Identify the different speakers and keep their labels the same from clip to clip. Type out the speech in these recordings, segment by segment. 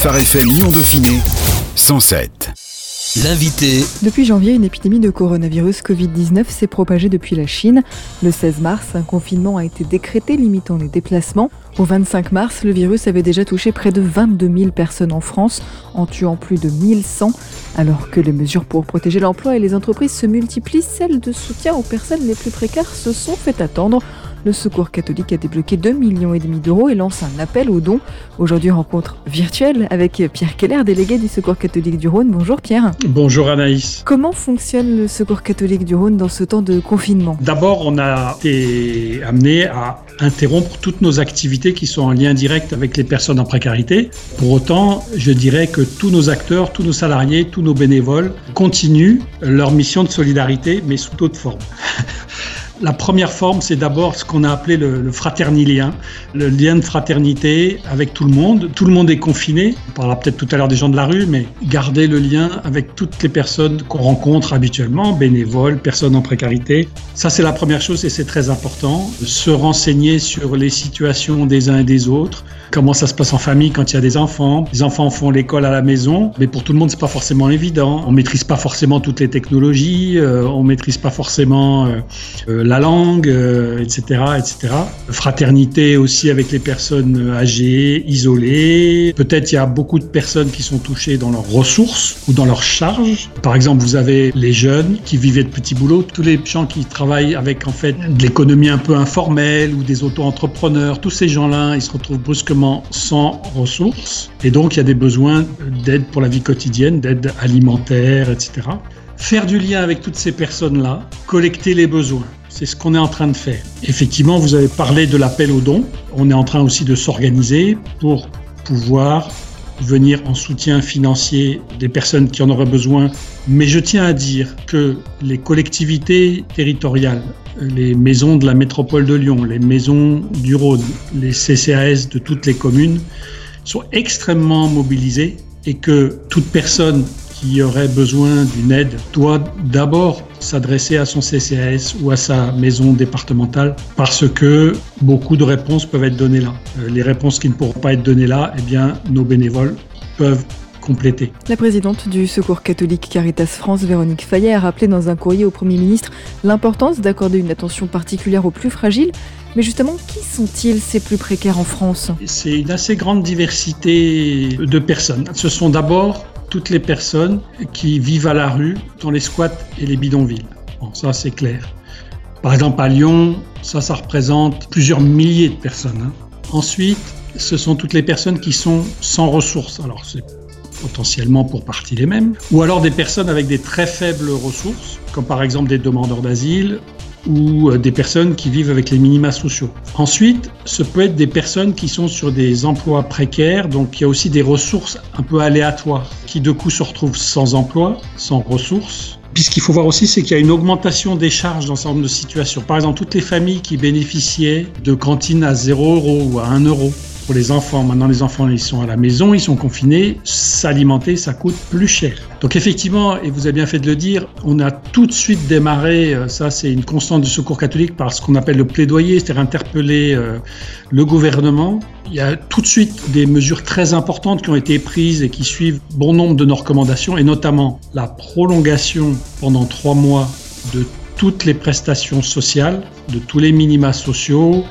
Speaker 1: Phare FM Lyon Dauphiné 107. L'invité.
Speaker 2: Depuis janvier, une épidémie de coronavirus Covid-19 s'est propagée depuis la Chine. Le 16 mars, un confinement a été décrété limitant les déplacements. Au 25 mars, le virus avait déjà touché près de 22 000 personnes en France, en tuant plus de 1100. Alors que les mesures pour protéger l'emploi et les entreprises se multiplient, celles de soutien aux personnes les plus précaires se sont fait attendre. Le Secours catholique a débloqué 2,5 millions et demi d'euros et lance un appel aux dons. Aujourd'hui, rencontre virtuelle avec Pierre Keller, délégué du Secours catholique du Rhône. Bonjour Pierre.
Speaker 3: Bonjour Anaïs.
Speaker 2: Comment fonctionne le Secours catholique du Rhône dans ce temps de confinement?
Speaker 3: D'abord, on a été amené à interrompre toutes nos activités qui sont en lien direct avec les personnes en précarité. Pour autant, je dirais que tous nos acteurs, tous nos salariés, tous nos bénévoles continuent leur mission de solidarité, mais sous d'autres formes. La première forme, c'est d'abord ce qu'on a appelé le, le, fraternilien, le lien de fraternité avec tout le monde. Tout le monde est confiné. On parlera peut-être tout à l'heure des gens de la rue, mais garder le lien avec toutes les personnes qu'on rencontre habituellement, bénévoles, personnes en précarité. Ça, c'est la première chose et c'est très important. Se renseigner sur les situations des uns et des autres, comment ça se passe en famille quand il y a des enfants? Les enfants font l'école à la maison, mais pour tout le monde, c'est pas forcément évident. On maîtrise pas forcément toutes les technologies, euh, on maîtrise pas forcément euh, euh la langue, euh, etc., etc. Fraternité aussi avec les personnes âgées, isolées. Peut-être il y a beaucoup de personnes qui sont touchées dans leurs ressources ou dans leurs charges. Par exemple, vous avez les jeunes qui vivaient de petits boulots, tous les gens qui travaillent avec en fait de l'économie un peu informelle ou des auto-entrepreneurs. Tous ces gens-là, ils se retrouvent brusquement sans ressources et donc il y a des besoins d'aide pour la vie quotidienne, d'aide alimentaire, etc. Faire du lien avec toutes ces personnes-là, collecter les besoins. C'est ce qu'on est en train de faire. Effectivement, vous avez parlé de l'appel aux dons. On est en train aussi de s'organiser pour pouvoir venir en soutien financier des personnes qui en auraient besoin. Mais je tiens à dire que les collectivités territoriales, les maisons de la métropole de Lyon, les maisons du Rhône, les CCAS de toutes les communes sont extrêmement mobilisées et que toute personne qui aurait besoin d'une aide doit d'abord s'adresser à son CCAS ou à sa maison départementale parce que beaucoup de réponses peuvent être données là. Euh, les réponses qui ne pourront pas être données là, eh bien, nos bénévoles peuvent compléter.
Speaker 2: La présidente du Secours catholique Caritas France, Véronique Fayet, a rappelé dans un courrier au Premier ministre l'importance d'accorder une attention particulière aux plus fragiles. Mais justement, qui sont-ils ces plus précaires en France?
Speaker 3: C'est une assez grande diversité de personnes. Ce sont d'abord toutes les personnes qui vivent à la rue, dans les squats et les bidonvilles. Bon, ça c'est clair. Par exemple à Lyon, ça, ça représente plusieurs milliers de personnes. Hein. Ensuite, ce sont toutes les personnes qui sont sans ressources. Alors c'est potentiellement pour partie les mêmes, ou alors des personnes avec des très faibles ressources, comme par exemple des demandeurs d'asile ou euh, des personnes qui vivent avec les minima sociaux. Ensuite, ce peut être des personnes qui sont sur des emplois précaires, donc il y a aussi des ressources un peu aléatoires, qui de coup se retrouvent sans emploi, sans ressources. Puis ce qu'il faut voir aussi, c'est qu'il y a une augmentation des charges dans ce genre de situations. Par exemple, toutes les familles qui bénéficiaient de cantines à 0 euros ou à 1 euro pour les enfants. Maintenant, les enfants, ils sont à la maison, ils sont confinés. S'alimenter, ça coûte plus cher. Donc effectivement, et vous avez bien fait de le dire, on a tout de suite démarré, euh, ça c'est une constante du secours catholique, par ce qu'on appelle le plaidoyer, c'est-à-dire interpeller euh, le gouvernement. Il y a tout de suite des mesures très importantes qui ont été prises et qui suivent bon nombre de nos recommandations, et notamment la prolongation pendant trois mois de toutes les prestations sociales, de tous les minima sociaux,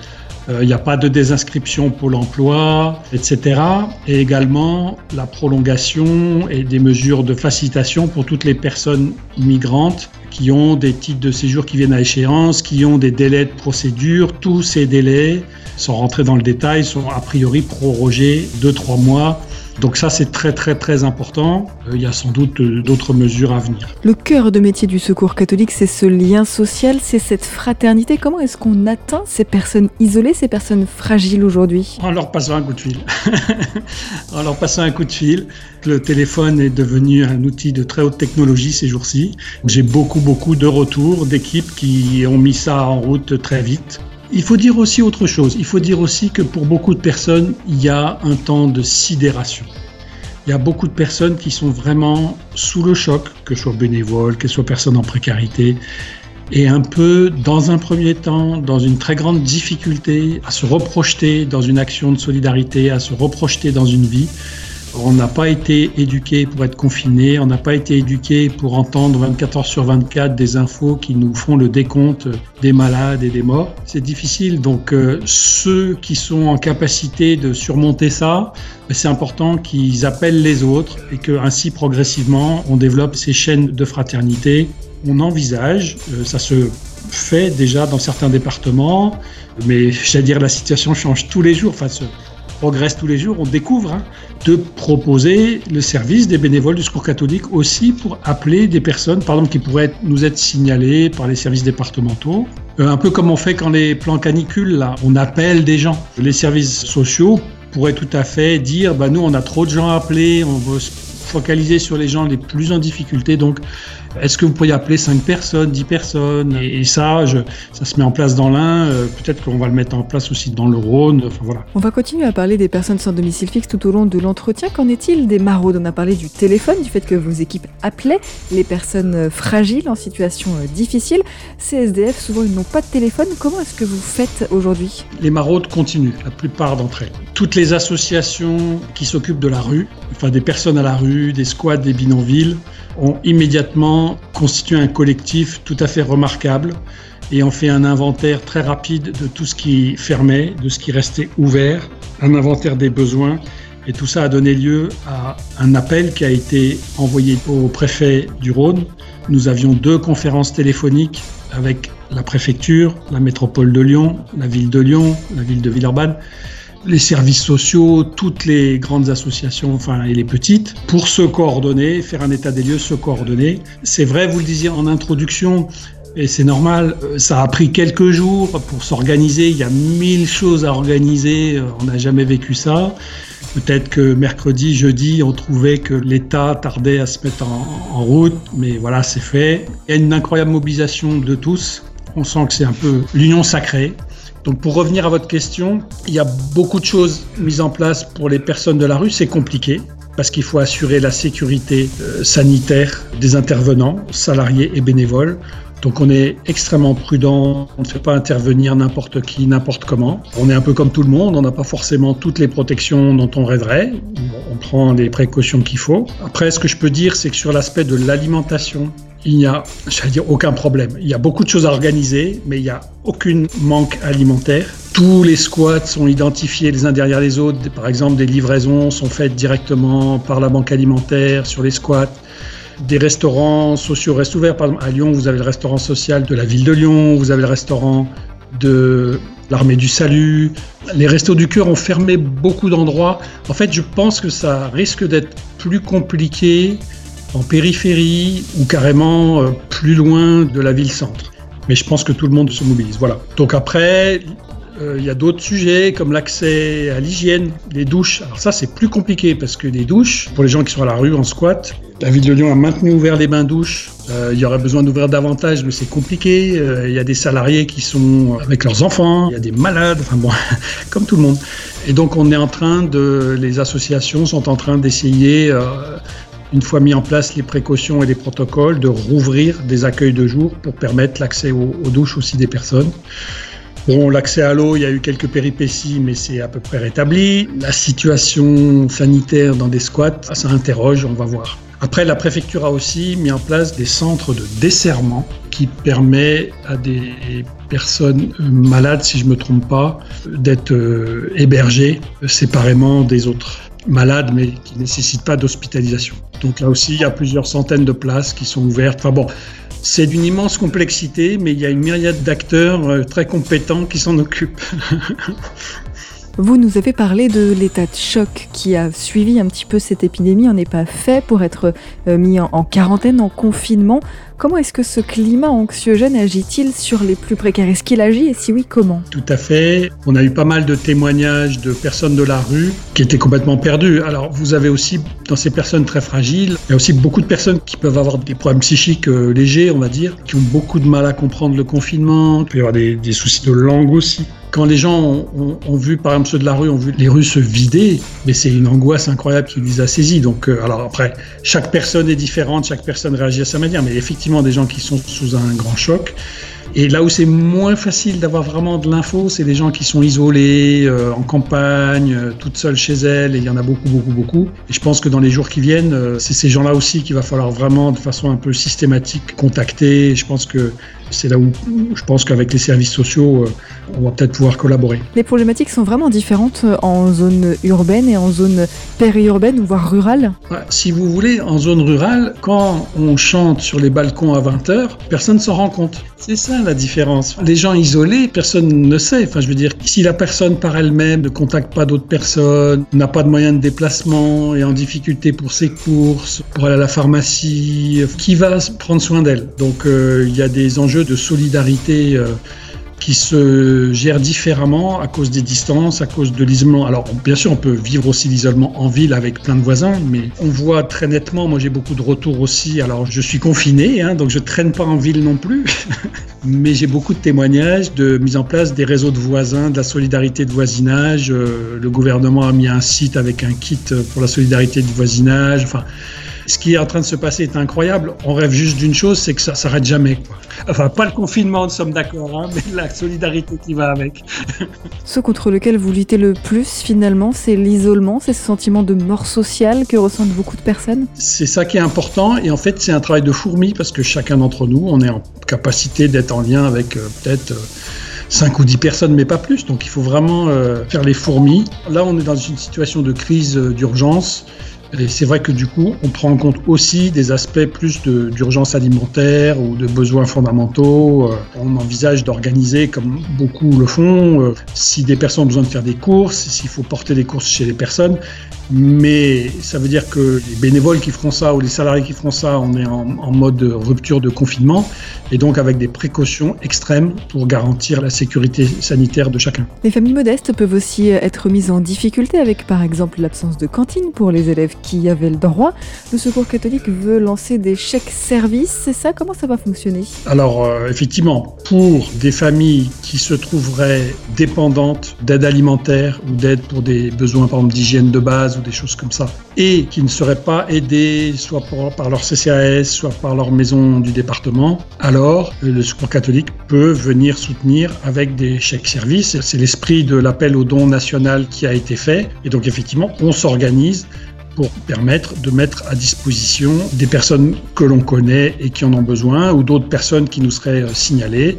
Speaker 3: il euh, n'y a pas de désinscription pour l'emploi, etc. Et également la prolongation et des mesures de facilitation pour toutes les personnes migrantes qui ont des titres de séjour qui viennent à échéance, qui ont des délais de procédure. Tous ces délais, sans rentrer dans le détail, sont a priori prorogés de trois mois donc ça, c'est très très très important. Euh, il y a sans doute euh, d'autres mesures à venir.
Speaker 2: Le cœur de métier du secours catholique, c'est ce lien social, c'est cette fraternité. Comment est-ce qu'on atteint ces personnes isolées, ces personnes fragiles aujourd'hui?
Speaker 3: En leur passant un coup de fil. en leur passant un coup de fil. Le téléphone est devenu un outil de très haute technologie ces jours-ci. J'ai beaucoup beaucoup de retours d'équipes qui ont mis ça en route très vite. Il faut dire aussi autre chose. Il faut dire aussi que pour beaucoup de personnes, il y a un temps de sidération. Il y a beaucoup de personnes qui sont vraiment sous le choc, que ce soit bénévoles, que ce soit personnes en précarité, et un peu, dans un premier temps, dans une très grande difficulté à se reprojeter dans une action de solidarité, à se reprojeter dans une vie, On n'a pas été éduqué pour être confiné, on n'a pas été éduqué pour entendre 24 heures sur 24 des infos qui nous font le décompte des malades et des morts. C'est difficile, donc euh, ceux qui sont en capacité de surmonter ça, ben, c'est important qu'ils appellent les autres et que ainsi progressivement on développe ces chaînes de fraternité. On envisage, euh, ça se fait déjà dans certains départements, mais j'allais dire la situation change tous les jours. Enfin, progresse tous les jours, on découvre hein, de proposer le service des bénévoles du secours catholique aussi pour appeler des personnes, par exemple, qui pourraient nous être signalées par les services départementaux. Euh, un peu comme on fait quand les plans canicules, là, on appelle des gens. Les services sociaux pourraient tout à fait dire, bah, nous, on a trop de gens à appeler, on veut se focaliser sur les gens les plus en difficulté, donc est-ce que vous pourriez appeler 5 personnes, 10 personnes? Et, ça, ça se met en place dans l'Ain. Euh, peut-être qu'on va le mettre en place aussi dans le Rhône. Enfin, voilà.
Speaker 2: On va continuer à parler des personnes sans domicile fixe tout au long de l'entretien. Qu'en est-il des maraudes? On a parlé du téléphone, du fait que vos équipes appelaient les personnes euh, fragiles en situation euh, difficile. Ces SDF, souvent, ils n'ont pas de téléphone. Comment est-ce que vous faites aujourd'hui?
Speaker 3: Les maraudes continuent, la plupart d'entre elles. Toutes les associations qui s'occupent de la rue, enfin des personnes à la rue, des squats, des bidonvilles, ont immédiatement constitué un collectif tout à fait remarquable et ont fait un inventaire très rapide de tout ce qui fermait, de ce qui restait ouvert, un inventaire des besoins. Et tout ça a donné lieu à un appel qui a été envoyé au préfet du Rhône. Nous avions deux conférences téléphoniques avec la préfecture, la métropole de Lyon, la ville de Lyon, la ville de Villeurbanne les services sociaux, toutes les grandes associations, enfin et les petites, pour se coordonner, faire un état des lieux, se coordonner. C'est vrai, vous le disiez en introduction, et c'est normal, euh, ça a pris quelques jours pour s'organiser. Il y a mille choses à organiser. Euh, on n'a jamais vécu ça. Peut-être que mercredi, jeudi, on trouvait que l'État tardait à se mettre en, en route, mais voilà, c'est fait. Il y a une incroyable mobilisation de tous. On sent que c'est un peu l'union sacrée. Donc pour revenir à votre question, il y a beaucoup de choses mises en place pour les personnes de la rue. C'est compliqué parce qu'il faut assurer la sécurité euh, sanitaire des intervenants, salariés et bénévoles. Donc on est extrêmement prudent, on ne fait pas intervenir n'importe qui, n'importe comment. On est un peu comme tout le monde, on n'a pas forcément toutes les protections dont on rêverait, on prend les précautions qu'il faut. Après, ce que je peux dire, c'est que sur l'aspect de l'alimentation, il n'y a, j'allais dire, aucun problème. Il y a beaucoup de choses à organiser, mais il n'y a aucun manque alimentaire. Tous les squats sont identifiés les uns derrière les autres. Par exemple, des livraisons sont faites directement par la banque alimentaire sur les squats. Des restaurants sociaux restent ouverts. Par exemple, à Lyon, vous avez le restaurant social de la ville de Lyon, vous avez le restaurant de l'armée du salut. Les restos du cœur ont fermé beaucoup d'endroits. En fait, je pense que ça risque d'être plus compliqué en périphérie ou carrément euh, plus loin de la ville-centre. Mais je pense que tout le monde se mobilise. Voilà. Donc après, euh, il y a d'autres sujets comme l'accès à l'hygiène, les douches. Alors ça, c'est plus compliqué parce que les douches, pour les gens qui sont à la rue en squat, la ville de Lyon a maintenu ouvert les bains-douches. Euh, il y aurait besoin d'ouvrir davantage, mais c'est compliqué. Il y a des salariés qui sont avec leurs enfants, il y a des malades, enfin bon, comme tout le monde. Et donc on est en train de, les associations sont en train d'essayer une fois mis en place les précautions et les protocoles, de rouvrir des accueils de jour pour permettre l'accès aux, douches aussi des personnes. Bon, l'accès à l'eau, il y a eu quelques péripéties, mais c'est à peu près rétabli. La situation sanitaire dans des squats, ça interroge, on va voir. Après, la préfecture a aussi mis en place des centres de desserrement qui permet à des personnes malades, si je ne me trompe pas, d'être euh, hébergées séparément des autres malades, mais qui ne nécessitent pas d'hospitalisation. Donc là aussi, il y a plusieurs centaines de places qui sont ouvertes. Enfin bon, c'est d'une immense complexité, mais il y a une myriade d'acteurs euh, très compétents qui s'en occupent.
Speaker 2: Vous nous avez parlé de l'état de choc qui a suivi un petit peu cette épidémie. On n'est pas fait pour être euh, mis en quarantaine, en confinement. Comment est-ce que ce climat anxiogène agit-il sur les plus précaires? Est-ce qu'il agit? Et si oui, comment?
Speaker 3: Tout à fait. On a eu pas mal de témoignages de personnes de la rue qui étaient complètement perdues. Alors vous avez aussi dans ces personnes très fragiles, il y a aussi beaucoup de personnes qui peuvent avoir des problèmes psychiques euh, légers, on va dire, qui ont beaucoup de mal à comprendre le confinement. Il peut y avoir des, des soucis de langue aussi. Quand les gens ont, vu, par exemple ceux de la rue, ont vu les rues se vider, mais c'est une angoisse incroyable qui les a saisis. Donc, euh, alors après, chaque personne est différente, chaque personne réagit à sa manière, mais effectivement, des gens qui sont sous un grand choc. Et là où c'est moins facile d'avoir vraiment de l'info, c'est les gens qui sont isolés, euh, en campagne, euh, toutes seules chez elles, et il y en a beaucoup, beaucoup, beaucoup. Et je pense que dans les jours qui viennent, c'est ces gens-là aussi qu'il va falloir vraiment, de façon un peu systématique, contacter. je pense que c'est là où je pense qu'avec les services sociaux, euh, on va peut-être pouvoir collaborer.
Speaker 2: Les problématiques sont vraiment différentes euh, en zone urbaine et en zone périurbaine, voire rurale
Speaker 3: Si vous voulez, en zone rurale, quand on chante sur les balcons à 20h, personne ne s'en rend compte. C'est ça la différence. Les gens isolés, personne ne sait. Enfin, je veux dire, si la personne par elle-même ne contacte pas d'autres personnes, n'a pas de moyens de déplacement, est en difficulté pour ses courses, pour aller à la pharmacie, qui va prendre soin d'elle? Donc, euh, il y a des enjeux de solidarité euh, qui se gèrent différemment à cause des distances, à cause de l'isolement. Alors bien sûr, on peut vivre aussi l'isolement en ville avec plein de voisins, mais on voit très nettement, moi j'ai beaucoup de retours aussi, alors je suis confiné, hein, donc je traîne pas en ville non plus, mais j'ai beaucoup de témoignages de mise en place des réseaux de voisins, de la solidarité de voisinage. Euh, le gouvernement a mis un site avec un kit pour la solidarité du voisinage. Enfin, ce qui est en train de se passer est incroyable. On rêve juste d'une chose, c'est que ça s'arrête jamais. Enfin, pas le confinement, nous sommes d'accord, hein, mais la solidarité qui va avec.
Speaker 2: ce contre lequel vous luttez le plus, finalement, c'est l'isolement, c'est ce sentiment de mort sociale que ressentent beaucoup de personnes?
Speaker 3: C'est ça qui est important, et en fait, c'est un travail de fourmi, parce que chacun d'entre nous, on est en capacité d'être en lien avec euh, peut-être... 5 euh, ou 10 personnes, mais pas plus. Donc il faut vraiment euh, faire les fourmis. Là, on est dans une situation de crise d'urgence. Et c'est vrai que du coup, on prend en compte aussi des aspects plus d'urgence alimentaire ou de besoins fondamentaux. Euh, on envisage d'organiser, comme beaucoup le font, euh, si des personnes ont besoin de faire des courses, s'il faut porter des courses chez les personnes. Mais ça veut dire que les bénévoles qui feront ça ou les salariés qui feront ça, on est en, en mode rupture de confinement et donc avec des précautions extrêmes pour garantir la sécurité sanitaire de chacun.
Speaker 2: Les familles modestes peuvent aussi être mises en difficulté avec par exemple l'absence de cantine pour les élèves qui y avait le droit. Le Secours catholique veut lancer des chèques services, c'est ça? Comment ça va fonctionner?
Speaker 3: Alors euh, effectivement, pour des familles qui se trouveraient dépendantes d'aide alimentaire ou d'aide pour des besoins par exemple d'hygiène de base des choses comme ça, et qui ne seraient pas aidées soit par leur CCAS, soit par leur maison du département, alors le Secours catholique peut venir soutenir avec des chèques services. C'est l'esprit de l'appel au don national qui a été fait. Et donc effectivement, on s'organise pour permettre de mettre à disposition des personnes que l'on connaît et qui en ont besoin ou d'autres personnes qui nous seraient euh, signalées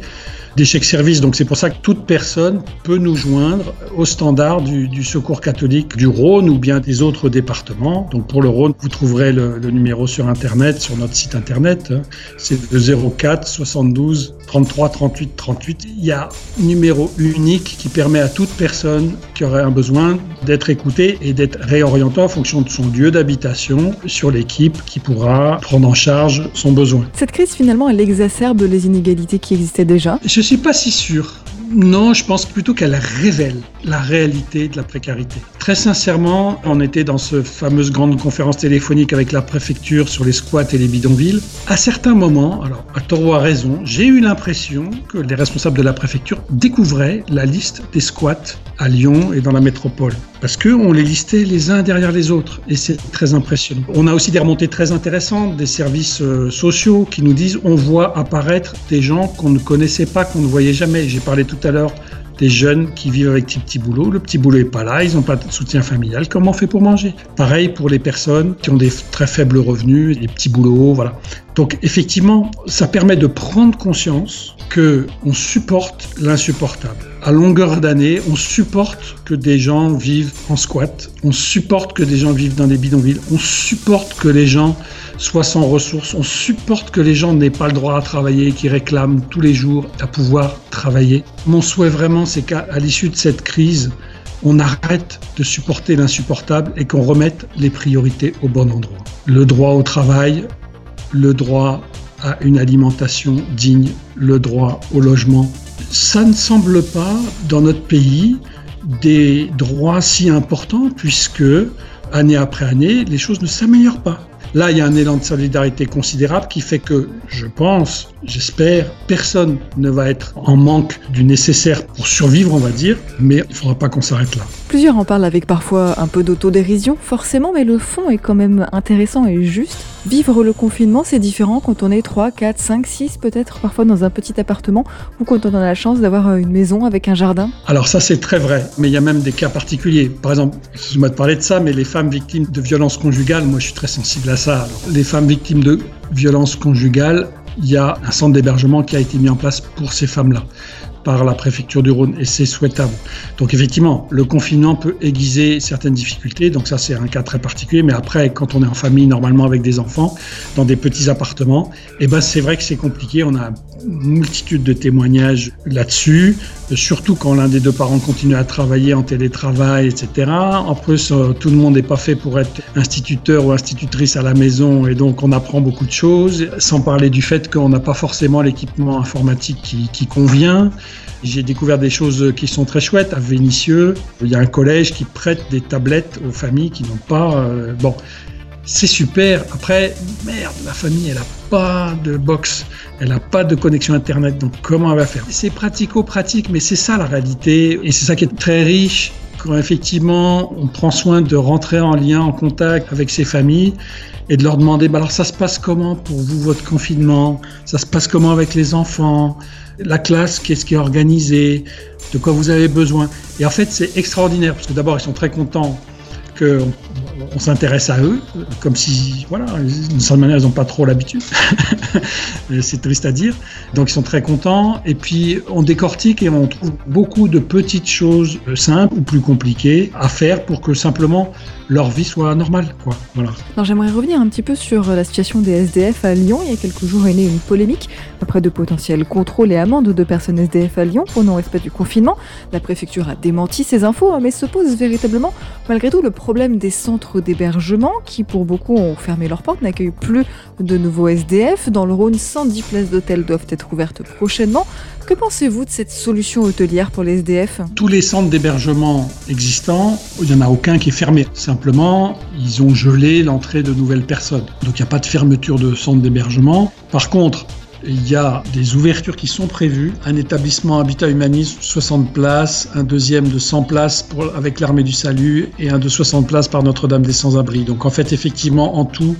Speaker 3: des chèques services. Donc c'est pour ça que toute personne peut nous joindre au standard du, Secours catholique du Rhône ou bien des autres départements. Donc pour le Rhône, vous trouverez le, numéro sur Internet, sur notre site Internet. Hein. C'est le 04 72 33 38 38. Il y a un numéro unique qui permet à toute personne qui aurait un besoin d'être écoutée et d'être réorientée en fonction de son lieu d'habitation sur l'équipe qui pourra prendre en charge son besoin.
Speaker 2: Cette crise finalement, elle exacerbe les inégalités qui existaient déjà
Speaker 3: je suis pas si sûr. Non, je pense plutôt qu'elle révèle la réalité de la précarité. Très sincèrement, on était dans ce fameuse grande conférence téléphonique avec la préfecture sur les squats et les bidonvilles. À certains moments, alors à tort ou à raison, j'ai eu l'impression que les responsables de la préfecture découvraient la liste des squats à Lyon et dans la métropole. Parce qu'on les listait les uns derrière les autres. Et c'est très impressionnant. On a aussi des remontées très intéressantes des services euh, sociaux qui nous disent on voit apparaître des gens qu'on ne connaissait pas, qu'on ne voyait jamais. J'ai parlé tout à l'heure des jeunes qui vivent avec des petits boulots. Le petit boulot n'est pas là, ils n'ont pas de soutien familial. Comment on fait pour manger? Pareil pour les personnes qui ont des très faibles revenus, les petits boulots, voilà. Donc effectivement, ça permet de prendre conscience que on supporte l'insupportable. À longueur d'année, on supporte que des gens vivent en squat, on supporte que des gens vivent dans des bidonvilles, on supporte que les gens soient sans ressources, on supporte que les gens n'aient pas le droit à travailler, qui réclament tous les jours à pouvoir travailler. Mon souhait vraiment, c'est qu'à l'issue de cette crise, on arrête de supporter l'insupportable et qu'on remette les priorités au bon endroit. Le droit au travail, le droit à une alimentation digne, le droit au logement. Ça ne semble pas, dans notre pays, des droits si importants puisque, année après année, les choses ne s'améliorent pas. Là, il y a un élan de solidarité considérable qui fait que, je pense, j'espère, personne ne va être en manque du nécessaire pour survivre, on va dire, mais il ne faudra pas qu'on s'arrête là.
Speaker 2: Plusieurs en parlent avec parfois un peu d'autodérision, forcément, mais le fond est quand même intéressant et juste. Vivre le confinement, c'est différent quand on est 3, 4, 5, 6 peut-être, parfois dans un petit appartement, ou quand on a la chance d'avoir euh, une maison avec un jardin
Speaker 3: Alors ça c'est très vrai, mais il y a même des cas particuliers. Par exemple, excuse-moi de parler de ça, mais les femmes victimes de violences conjugales, moi je suis très sensible à ça. les femmes victimes de violences conjugales, il y a un centre d'hébergement qui a été mis en place pour ces femmes-là par la préfecture du Rhône et c'est souhaitable. Donc effectivement, le confinement peut aiguiser certaines difficultés, donc ça c'est un cas très particulier, mais après quand on est en famille normalement avec des enfants, dans des petits appartements, eh ben c'est vrai que c'est compliqué, on a une multitude de témoignages là-dessus, surtout quand l'un des deux parents continue à travailler en télétravail, etc. En plus, euh, tout le monde n'est pas fait pour être instituteur ou institutrice à la maison et donc on apprend beaucoup de choses, sans parler du fait qu'on n'a pas forcément l'équipement informatique qui, convient. J'ai découvert des choses qui sont très chouettes. À Vénissieux, il y a un collège qui prête des tablettes aux familles qui n'ont pas. Euh, bon, c'est super. Après, merde, la famille, elle n'a pas de box, elle n'a pas de connexion Internet. Donc, comment elle va faire? C'est pratico-pratique, mais c'est ça la réalité. Et c'est ça qui est très riche quand effectivement on prend soin de rentrer en lien, en contact avec ces familles et de leur demander bah alors ça se passe comment pour vous votre confinement? Ça se passe comment avec les enfants? La classe, qu'est-ce qui est organisé, de quoi vous avez besoin? Et en fait, c'est extraordinaire, parce que d'abord, ils sont très contents qu'on on s'intéresse à eux, comme si, voilà, d'une certaine manière, ils n'ont pas trop l'habitude. c'est triste à dire. Donc, ils sont très contents. Et puis, on décortique et on trouve beaucoup de petites choses simples ou plus compliquées à faire pour que simplement leur vie soit normale. Quoi. Voilà.
Speaker 2: Alors j'aimerais revenir un petit peu sur la situation des SDF à Lyon. Il y a quelques jours est née une polémique après de potentiels contrôles et amendes de personnes SDF à Lyon pour non-respect du confinement. La préfecture a démenti ces infos, mais se pose véritablement malgré tout le problème des centres d'hébergement qui pour beaucoup ont fermé leurs portes, n'accueillent plus de nouveaux SDF. Dans le Rhône, 110 places d'hôtel doivent être ouvertes prochainement. Que pensez-vous de cette solution hôtelière pour les SDF
Speaker 3: Tous les centres d'hébergement existants, il n'y en a aucun qui est fermé. Simplement, ils ont gelé l'entrée de nouvelles personnes. Donc il n'y a pas de fermeture de centre d'hébergement. Par contre, il y a des ouvertures qui sont prévues. Un établissement Habitat Humanisme, 60 places, un deuxième de 100 places avec l'Armée du Salut et un de 60 places par Notre-Dame des Sans-Abris. Donc en fait, effectivement, en tout,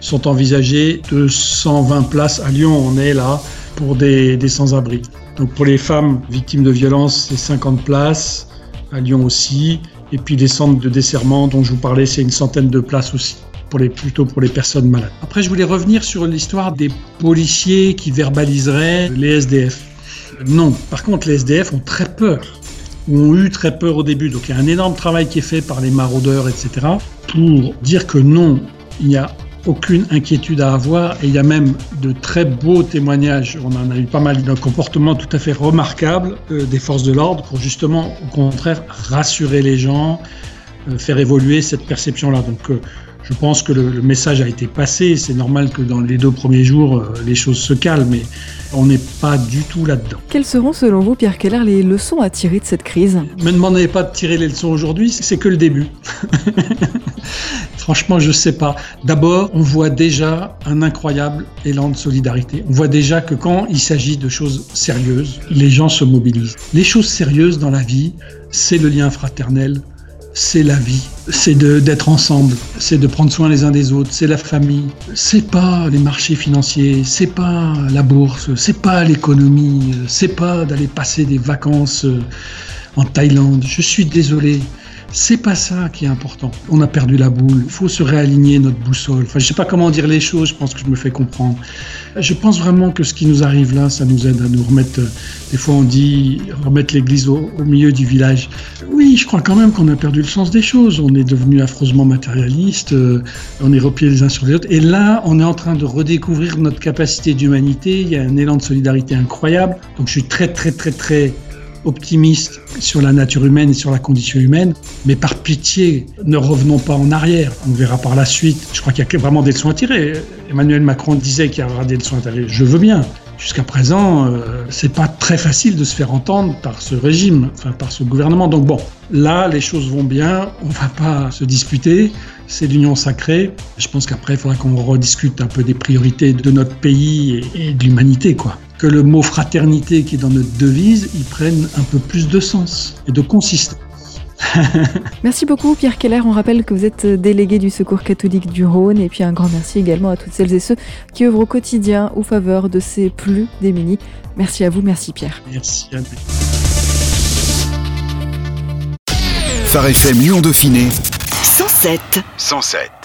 Speaker 3: sont envisagées 220 places. À Lyon, on est là pour des, des sans-abri. Donc pour les femmes victimes de violences, c'est 50 places, à Lyon aussi. Et puis les centres de desserrement dont je vous parlais, c'est une centaine de places aussi. Plutôt pour les personnes malades. Après, je voulais revenir sur l'histoire des policiers qui verbaliseraient les SDF. Non, par contre, les SDF ont très peur, ont eu très peur au début. Donc il y a un énorme travail qui est fait par les maraudeurs, etc., pour dire que non, il n'y a aucune inquiétude à avoir et il y a même de très beaux témoignages, on en a eu pas mal d'un comportement tout à fait remarquable euh, des forces de l'ordre pour justement au contraire rassurer les gens, euh, faire évoluer cette perception-là. Donc euh, je pense que le, message a été passé, c'est normal que dans les deux premiers jours les choses se calment, mais on n'est pas du tout là-dedans.
Speaker 2: Quelles seront selon vous, Pierre Keller, les leçons à tirer de cette crise?
Speaker 3: Ne me demandez pas de tirer les leçons aujourd'hui, c'est que le début. Franchement, je ne sais pas. D'abord, on voit déjà un incroyable élan de solidarité. On voit déjà que quand il s'agit de choses sérieuses, les gens se mobilisent. Les choses sérieuses dans la vie, c'est le lien fraternel, c'est la vie, c'est d'être ensemble, c'est de prendre soin les uns des autres, c'est la famille. C'est pas les marchés financiers, c'est pas la bourse, c'est pas l'économie, c'est pas d'aller passer des vacances euh, en Thaïlande. Je suis désolé. C'est pas ça qui est important. On a perdu la boule. Il faut se réaligner notre boussole. Enfin, je sais pas comment dire les choses. Je pense que je me fais comprendre. Je pense vraiment que ce qui nous arrive là, ça nous aide à nous remettre. Des fois, on dit remettre l'église au, milieu du village. Oui, je crois quand même qu'on a perdu le sens des choses. On est devenu affreusement matérialiste. Euh, on est replié les uns sur les autres. Et là, on est en train de redécouvrir notre capacité d'humanité. Il y a un élan de solidarité incroyable. Donc, je suis très, très, très, très optimiste sur la nature humaine et sur la condition humaine, mais par pitié, ne revenons pas en arrière. On verra par la suite. Je crois qu'il y a vraiment des leçons à tirer. Emmanuel Macron disait qu'il y aura des leçons à tirer. Je veux bien. Jusqu'à présent, euh, c'est pas très facile de se faire entendre par ce régime, enfin par ce gouvernement. Donc bon, là, les choses vont bien. On va pas se disputer. C'est l'union sacrée. Je pense qu'après, il faudra qu'on rediscute un peu des priorités de notre pays et, et de l'humanité, quoi que le mot fraternité qui est dans notre devise, il prenne un peu plus de sens et de consistance.
Speaker 2: merci beaucoup Pierre Keller. On rappelle que vous êtes délégué du Secours catholique du Rhône et puis un grand merci également à toutes celles et ceux qui œuvrent au quotidien au faveur de ces plus démunis. Merci à vous, merci Pierre.
Speaker 3: Merci à vous.
Speaker 1: Phare FM Lyon Dauphiné
Speaker 4: 107.
Speaker 1: 107.